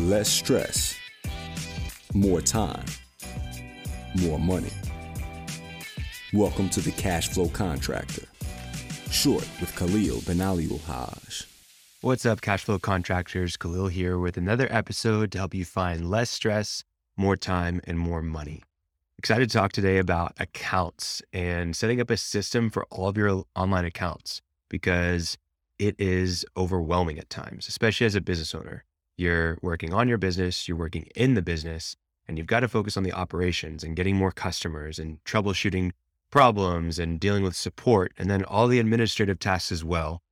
less stress, more time, more money. Welcome to the Cash Flow Contractor, short with Khalil Ben Ali Haj. What's up, cash flow contractors? Khalil here with another episode to help you find less stress, more time, and more money. Excited to talk today about accounts and setting up a system for all of your online accounts because it is overwhelming at times, especially as a business owner. You're working on your business, you're working in the business, and you've got to focus on the operations and getting more customers and troubleshooting problems and dealing with support and then all the administrative tasks as well.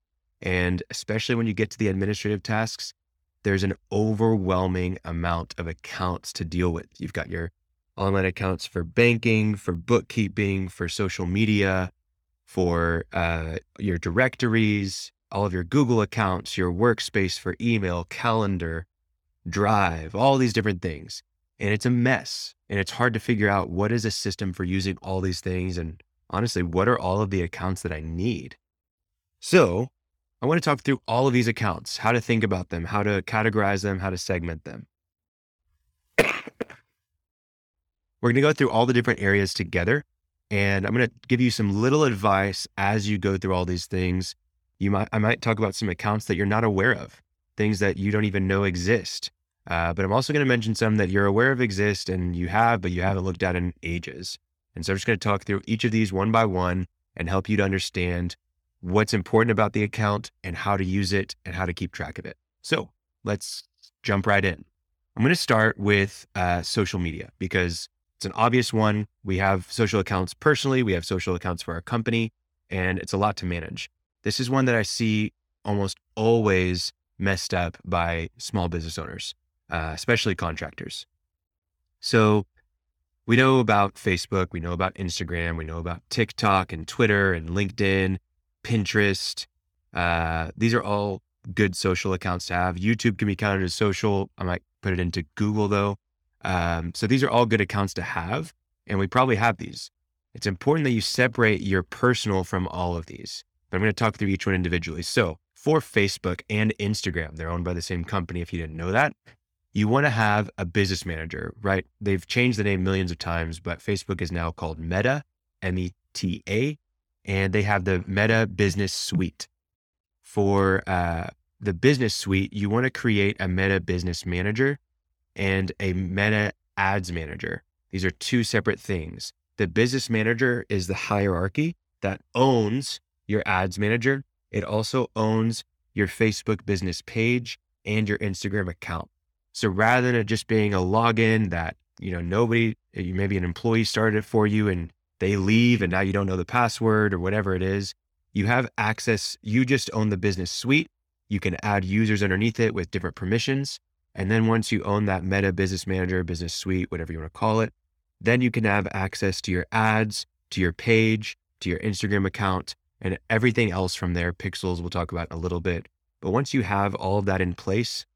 And especially when you get to the administrative tasks, there's an overwhelming amount of accounts to deal with. You've got your online accounts for banking, for bookkeeping, for social media, for uh, your directories, all of your Google accounts, your workspace for email, calendar, drive, all these different things. And it's a mess. And it's hard to figure out what is a system for using all these things. And honestly, what are all of the accounts that I need? So I want to talk through all of these accounts, how to think about them, how to categorize them, how to segment them. We're going to go through all the different areas together. And I'm going to give you some little advice as you go through all these things. You might, I might talk about some accounts that you're not aware of, things that you don't even know exist. Uh, but I'm also going to mention some that you're aware of exist and you have, but you haven't looked at in ages. And so I'm just going to talk through each of these one by one and help you to understand what's important about the account and how to use it and how to keep track of it. So let's jump right in. I'm going to start with uh, social media because it's an obvious one. We have social accounts personally, we have social accounts for our company, and it's a lot to manage. This is one that I see almost always messed up by small business owners, uh, especially contractors. So we know about Facebook, we know about Instagram, we know about TikTok and Twitter and LinkedIn, Pinterest. Uh, these are all good social accounts to have. YouTube can be counted as social. I might put it into Google though. Um, so these are all good accounts to have, and we probably have these. It's important that you separate your personal from all of these, but I'm going to talk through each one individually. So for Facebook and Instagram, they're owned by the same company. If you didn't know that, you want to have a business manager, right? They've changed the name millions of times, but Facebook is now called Meta, M E T A, and they have the Meta Business Suite. For uh, the business suite, you want to create a Meta Business Manager and a Meta Ads Manager. These are two separate things. The business manager is the hierarchy that owns your ads manager. It also owns your Facebook business page and your Instagram account. So rather than it just being a login that, you know, nobody, eh, maybe an employee started it for you and they leave and now you don't know the password or whatever it is, you have access. You just own the business suite. You can add users underneath it with different permissions. And then once you own that Meta Business Manager, Business Suite, whatever you want to call it, then you can have access to your ads, to your page, to your Instagram account, and everything else from there. Pixels, we'll talk about in a little bit. But once you have all of that in place,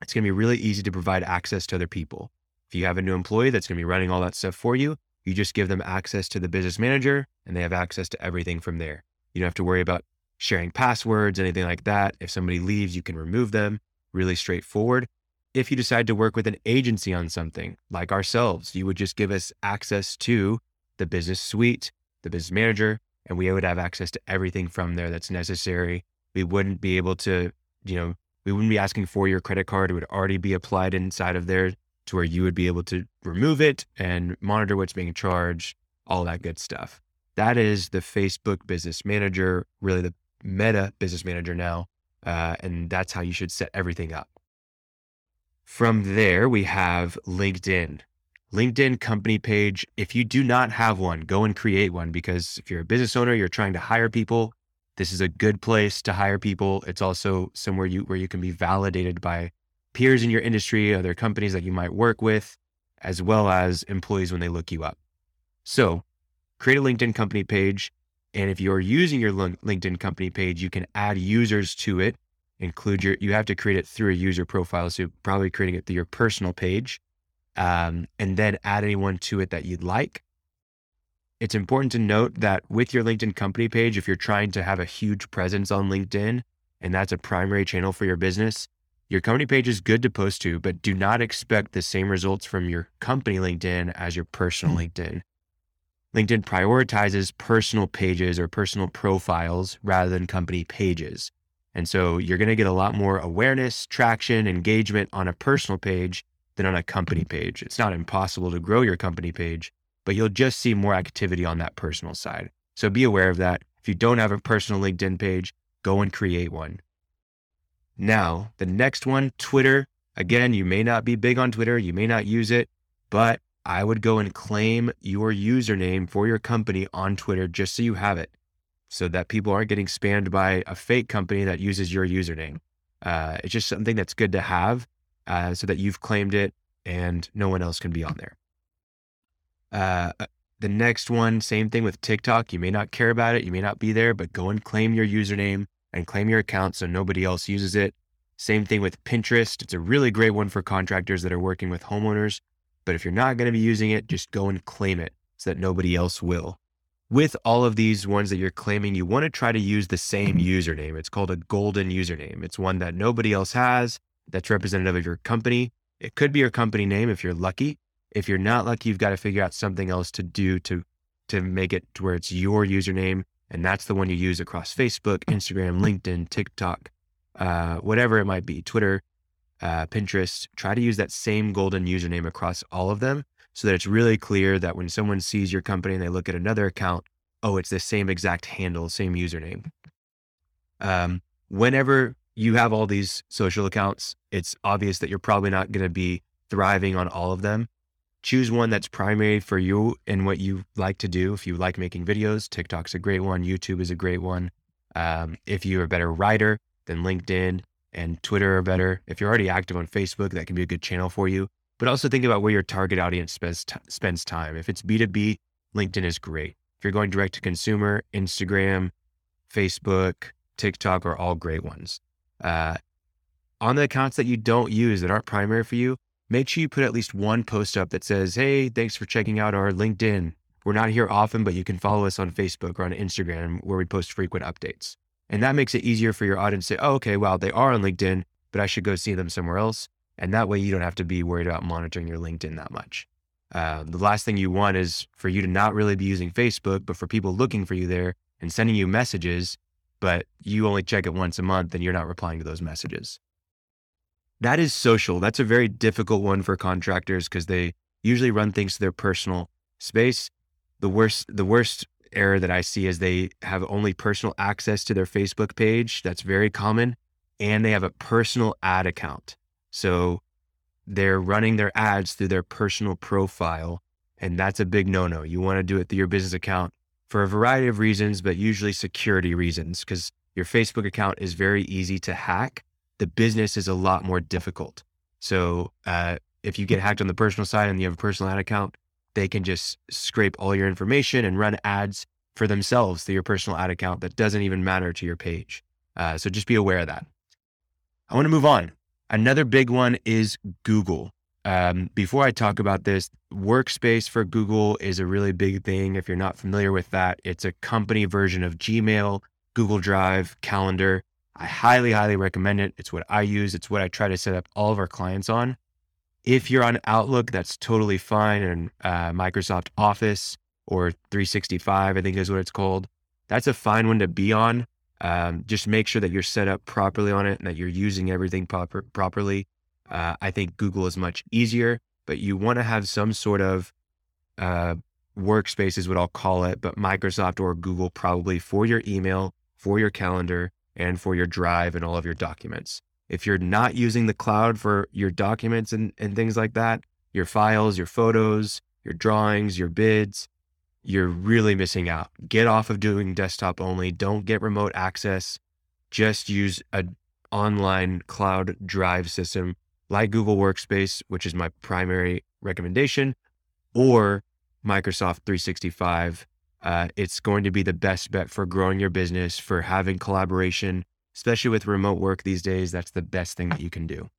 it's going to be really easy to provide access to other people. If you have a new employee that's going to be running all that stuff for you, you just give them access to the business manager and they have access to everything from there. You don't have to worry about sharing passwords, anything like that. If somebody leaves, you can remove them. Really straightforward if you decide to work with an agency on something like ourselves, you would just give us access to the business suite, the business manager, and we would have access to everything from there that's necessary. We wouldn't be able to, you know, we wouldn't be asking for your credit card. It would already be applied inside of there to where you would be able to remove it and monitor what's being charged, all that good stuff. That is the Facebook business manager, really the meta business manager now. Uh, and that's how you should set everything up. From there, we have LinkedIn. LinkedIn company page. If you do not have one, go and create one because if you're a business owner, you're trying to hire people, this is a good place to hire people. It's also somewhere you where you can be validated by peers in your industry, other companies that you might work with, as well as employees when they look you up. So, create a LinkedIn company page, and if you're using your LinkedIn company page, you can add users to it include your, you have to create it through a user profile. So probably creating it through your personal page um, and then add anyone to it that you'd like. It's important to note that with your LinkedIn company page, if you're trying to have a huge presence on LinkedIn and that's a primary channel for your business, Your company page is good to post to, but do not expect the same results from your company LinkedIn as your personal LinkedIn. LinkedIn prioritizes personal pages or personal profiles rather than company pages. And so you're going to get a lot more awareness, traction, engagement on a personal page than on a company page. It's not impossible to grow your company page, but you'll just see more activity on that personal side. So be aware of that. If you don't have a personal LinkedIn page, go and create one. Now, the next one, Twitter. Again, you may not be big on Twitter, you may not use it, but I would go and claim your username for your company on Twitter just so you have it so that people aren't getting spammed by a fake company that uses your username. Uh, it's just something that's good to have uh, so that you've claimed it and no one else can be on there. Uh, uh, the next one, same thing with TikTok. You may not care about it, you may not be there, but go and claim your username and claim your account so nobody else uses it. Same thing with Pinterest. It's a really great one for contractors that are working with homeowners. But if you're not going to be using it, just go and claim it so that nobody else will. With all of these ones that you're claiming, you want to try to use the same username. It's called a golden username. It's one that nobody else has that's representative of your company. It could be your company name if you're lucky. If you're not lucky, you've got to figure out something else to do to to make it to where it's your username, and that's the one you use across Facebook, Instagram, LinkedIn, TikTok, uh, whatever it might be, Twitter, uh, Pinterest. Try to use that same golden username across all of them, so that it's really clear that when someone sees your company and they look at another account, oh, it's the same exact handle, same username. Um, whenever you have all these social accounts, it's obvious that you're probably not going to be thriving on all of them. Choose one that's primary for you and what you like to do. If you like making videos, TikTok's a great one. YouTube is a great one. Um, if you're a better writer, then LinkedIn and Twitter are better. If you're already active on Facebook, that can be a good channel for you. But also think about where your target audience spends, t- spends time. If it's B2B, LinkedIn is great. If you're going direct to consumer, Instagram, Facebook, TikTok are all great ones. Uh, on the accounts that you don't use that aren't primary for you, make sure you put at least one post up that says, Hey, thanks for checking out our LinkedIn. We're not here often, but you can follow us on Facebook or on Instagram where we post frequent updates. And that makes it easier for your audience to say, oh, okay, well, they are on LinkedIn, but I should go see them somewhere else. And that way you don't have to be worried about monitoring your LinkedIn that much. Uh, the last thing you want is for you to not really be using Facebook, but for people looking for you there and sending you messages but you only check it once a month and you're not replying to those messages. That is social. That's a very difficult one for contractors because they usually run things to their personal space. The worst, the worst error that I see is they have only personal access to their Facebook page. That's very common. And they have a personal ad account. So they're running their ads through their personal profile. And that's a big no no. You want to do it through your business account for a variety of reasons, but usually security reasons, because your Facebook account is very easy to hack. The business is a lot more difficult. So uh, if you get hacked on the personal side and you have a personal ad account, they can just scrape all your information and run ads for themselves through your personal ad account that doesn't even matter to your page. Uh, so just be aware of that. I want to move on. Another big one is Google. Um, before I talk about this, Workspace for Google is a really big thing. If you're not familiar with that, it's a company version of Gmail, Google Drive, Calendar. I highly, highly recommend it. It's what I use, it's what I try to set up all of our clients on. If you're on Outlook, that's totally fine. And uh, Microsoft Office or 365, I think is what it's called. That's a fine one to be on. Um, just make sure that you're set up properly on it and that you're using everything proper, properly. Uh, I think Google is much easier, but you want to have some sort of uh, workspace, is what I'll call it, but Microsoft or Google probably for your email, for your calendar, and for your drive and all of your documents. If you're not using the cloud for your documents and, and things like that, your files, your photos, your drawings, your bids, you're really missing out. Get off of doing desktop only. Don't get remote access. Just use a online cloud drive system like Google Workspace, which is my primary recommendation, or Microsoft 365. Uh, it's going to be the best bet for growing your business, for having collaboration, especially with remote work these days. That's the best thing that you can do.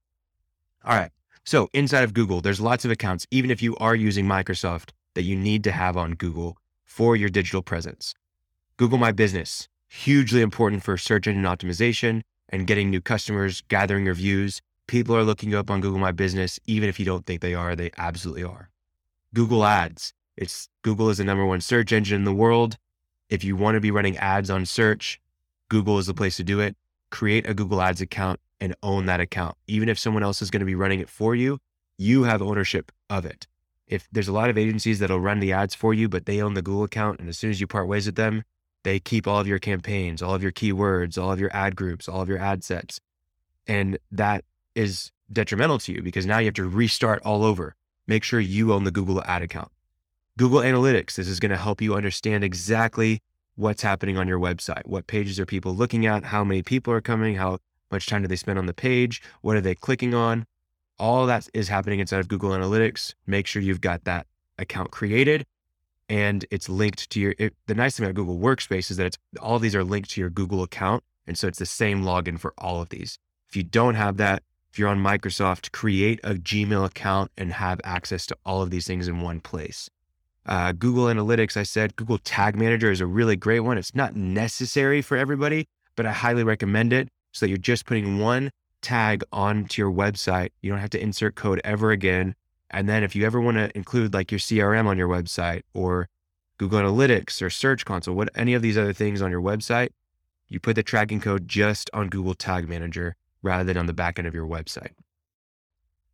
All right. So inside of Google, there's lots of accounts, even if you are using Microsoft, that you need to have on Google for your digital presence. Google My Business, hugely important for search engine optimization and getting new customers, gathering reviews, People are looking up on Google My Business, even if you don't think they are, they absolutely are. Google Ads. It's Google is the number one search engine in the world. If you want to be running ads on search, Google is the place to do it. Create a Google Ads account and own that account. Even if someone else is going to be running it for you, you have ownership of it. If there's a lot of agencies that'll run the ads for you, but they own the Google account, and as soon as you part ways with them, they keep all of your campaigns, all of your keywords, all of your ad groups, all of your ad sets. And that is detrimental to you because now you have to restart all over. Make sure you own the Google ad account. Google Analytics, this is going to help you understand exactly what's happening on your website. What pages are people looking at? How many people are coming? How much time do they spend on the page? What are they clicking on? All that is happening inside of Google Analytics. Make sure you've got that account created and it's linked to your. It, the nice thing about Google Workspace is that it's all these are linked to your Google account. And so it's the same login for all of these. If you don't have that, if you're on Microsoft, create a Gmail account and have access to all of these things in one place. Uh, Google Analytics, I said, Google Tag Manager is a really great one. It's not necessary for everybody, but I highly recommend it so that you're just putting one tag onto your website. You don't have to insert code ever again. And then if you ever want to include like your CRM on your website or Google Analytics or Search Console, what any of these other things on your website, you put the tracking code just on Google Tag Manager rather than on the back end of your website.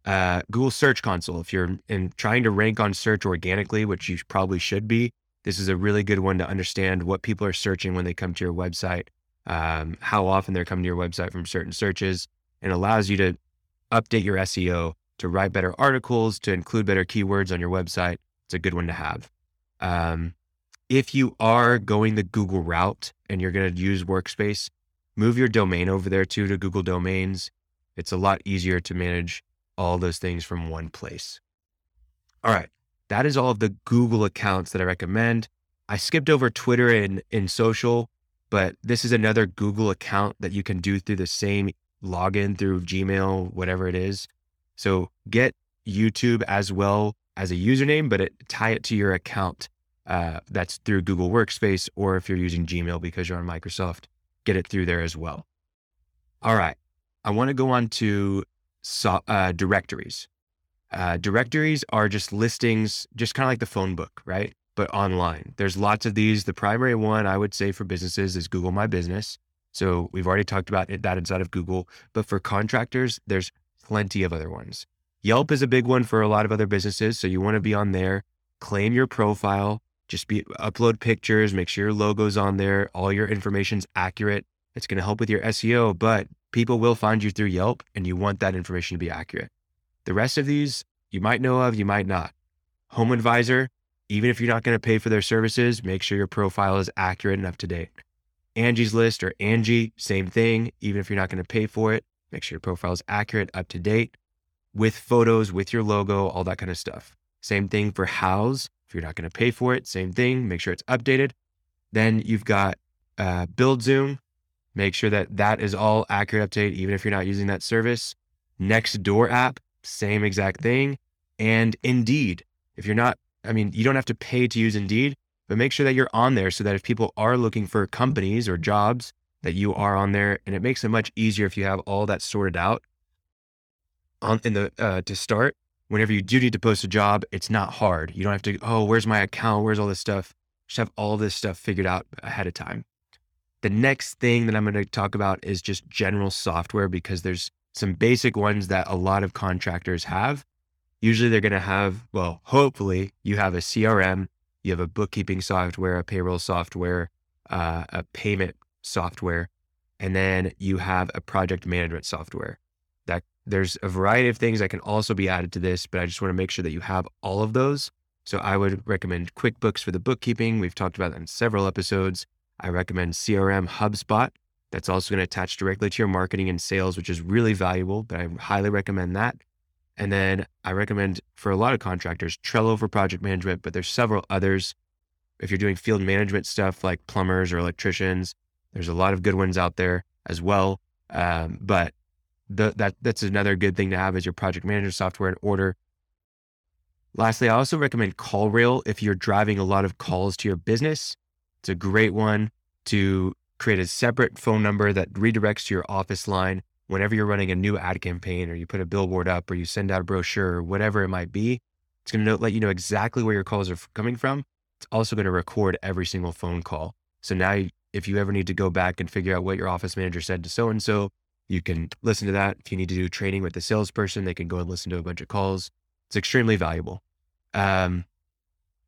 Uh, Google Search Console, if you're in trying to rank on search organically, which you probably should be, this is a really good one to understand what people are searching when they come to your website, um, how often they're coming to your website from certain searches, and allows you to update your SEO to write better articles, to include better keywords on your website. It's a good one to have. Um, if you are going the Google route and you're going to use Workspace, move your domain over there too to Google Domains. It's a lot easier to manage all those things from one place. All right. That is all of the Google accounts that I recommend. I skipped over Twitter and in social, but this is another Google account that you can do through the same login through Gmail, whatever it is. So get YouTube as well as a username, but it, tie it to your account uh, that's through Google Workspace, or if you're using Gmail because you're on Microsoft, get it through there as well. All right. I want to go on to so, uh, directories. Uh, directories are just listings, just kind of like the phone book, right? But online. There's lots of these. The primary one I would say for businesses is Google My Business. So we've already talked about it, that inside of Google. But for contractors, there's plenty of other ones. Yelp is a big one for a lot of other businesses. So you want to be on there, claim your profile, just be upload pictures, make sure your logo's on there, all your information's accurate. It's going to help with your SEO, but people will find you through Yelp and you want that information to be accurate. The rest of these you might know of, you might not. Home Advisor, even if you're not going to pay for their services, make sure your profile is accurate and up to date. Angie's List or Angie, same thing. Even if you're not going to pay for it, make sure your profile is accurate, up to date, with photos, with your logo, all that kind of stuff. Same thing for Houzz. You're not going to pay for it, same thing. Make sure it's updated. Then you've got uh, BuildZoom, Make sure that that is all accurate, update, even if you're not using that service. Nextdoor app, same exact thing. And Indeed, if you're not, I mean, you don't have to pay to use Indeed, but make sure that you're on there so that if people are looking for companies or jobs, that you are on there. And it makes it much easier if you have all that sorted out on in the uh, to start whenever you do need to post a job, it's not hard. You don't have to, oh, where's my account? Where's all this stuff? Just have all this stuff figured out ahead of time. The next thing that I'm going to talk about is just general software because there's some basic ones that a lot of contractors have. Usually they're going to have, well, hopefully you have a CRM, you have a bookkeeping software, a payroll software, uh, a payment software, and then you have a project management software. That there's a variety of things that can also be added to this, but I just want to make sure that you have all of those. So I would recommend QuickBooks for the bookkeeping. We've talked about that in several episodes. I recommend CRM HubSpot. That's also going to attach directly to your marketing and sales, which is really valuable, but I highly recommend that. And then I recommend for a lot of contractors, Trello for project management, but there's several others. If you're doing field management stuff like plumbers or electricians, there's a lot of good ones out there as well. Um, but the, that that's another good thing to have as your project manager software in order. Lastly, I also recommend CallRail if you're driving a lot of calls to your business. It's a great one to create a separate phone number that redirects to your office line. whenever you're running a new ad campaign or you put a billboard up or you send out a brochure or whatever it might be, it's going to let you know exactly where your calls are coming from. It's also going to record every single phone call. So now, if you ever need to go back and figure out what your office manager said to so and so, you can listen to that. If you need to do training with the salesperson, they can go and listen to a bunch of calls. It's extremely valuable. Um,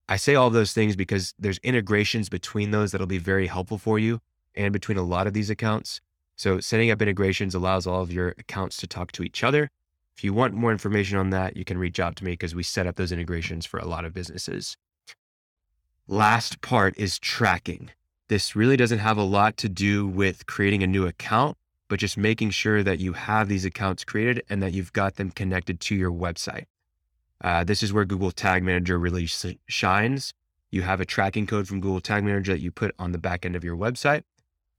I say all those things because there's integrations between those that'll be very helpful for you and between a lot of these accounts. So setting up integrations allows all of your accounts to talk to each other. If you want more information on that, you can reach out to me because we set up those integrations for a lot of businesses. Last part is tracking. This really doesn't have a lot to do with creating a new account, but just making sure that you have these accounts created and that you've got them connected to your website. Uh, this is where Google Tag Manager really shines. You have a tracking code from Google Tag Manager that you put on the back end of your website.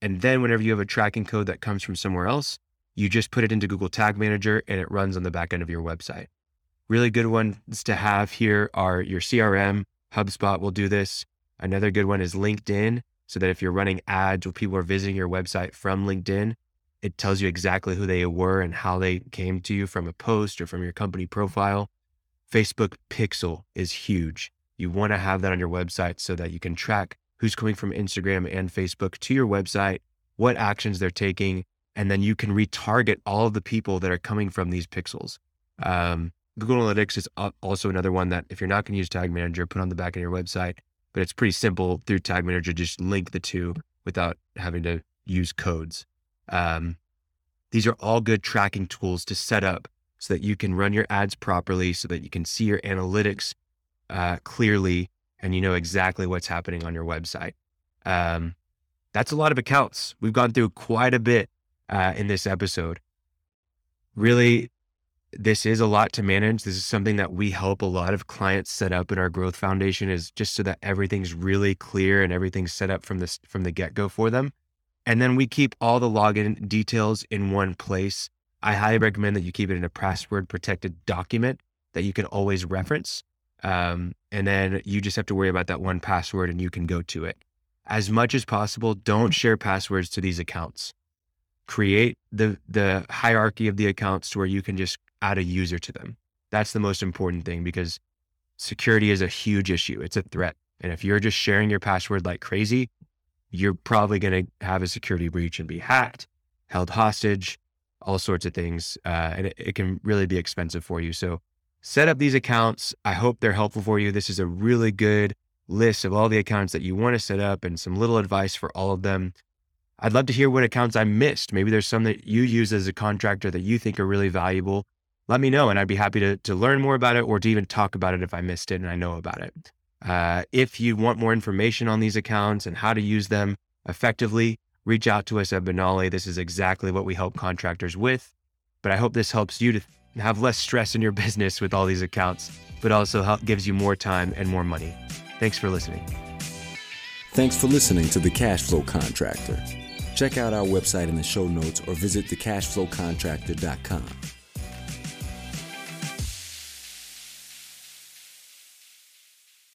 And then whenever you have a tracking code that comes from somewhere else, you just put it into Google Tag Manager and it runs on the back end of your website. Really good ones to have here are your CRM. HubSpot will do this. Another good one is LinkedIn, so that if you're running ads or people are visiting your website from LinkedIn, it tells you exactly who they were and how they came to you from a post or from your company profile. Facebook Pixel is huge. You want to have that on your website so that you can track who's coming from Instagram and Facebook to your website, what actions they're taking, and then you can retarget all of the people that are coming from these pixels. Um, Google Analytics is also another one that if you're not going to use Tag Manager, put on the back of your website. But it's pretty simple through Tag Manager, just link the two without having to use codes. Um, these are all good tracking tools to set up so that you can run your ads properly, so that you can see your analytics uh, clearly, and you know exactly what's happening on your website. Um, that's a lot of accounts. We've gone through quite a bit uh, in this episode. Really, this is a lot to manage. This is something that we help a lot of clients set up in our growth foundation is just so that everything's really clear and everything's set up from this from the get-go for them. And then we keep all the login details in one place. I highly recommend that you keep it in a password protected document that you can always reference. Um, and then you just have to worry about that one password and you can go to it. As much as possible, don't share passwords to these accounts. Create the the hierarchy of the accounts to where you can just add a user to them. That's the most important thing because security is a huge issue. It's a threat. And if you're just sharing your password like crazy, you're probably going to have a security breach and be hacked, held hostage, all sorts of things. Uh, and it, it can really be expensive for you. So set up these accounts. I hope they're helpful for you. This is a really good list of all the accounts that you want to set up and some little advice for all of them. I'd love to hear what accounts I missed. Maybe there's some that you use as a contractor that you think are really valuable. Let me know, and I'd be happy to, to learn more about it or to even talk about it if I missed it and I know about it. Uh, if you want more information on these accounts and how to use them effectively, reach out to us at Benali. This is exactly what we help contractors with. But I hope this helps you to have less stress in your business with all these accounts, but also help, gives you more time and more money. Thanks for listening. Thanks for listening to The Cashflow Contractor. Check out our website in the show notes or visit thecashflowcontractor.com.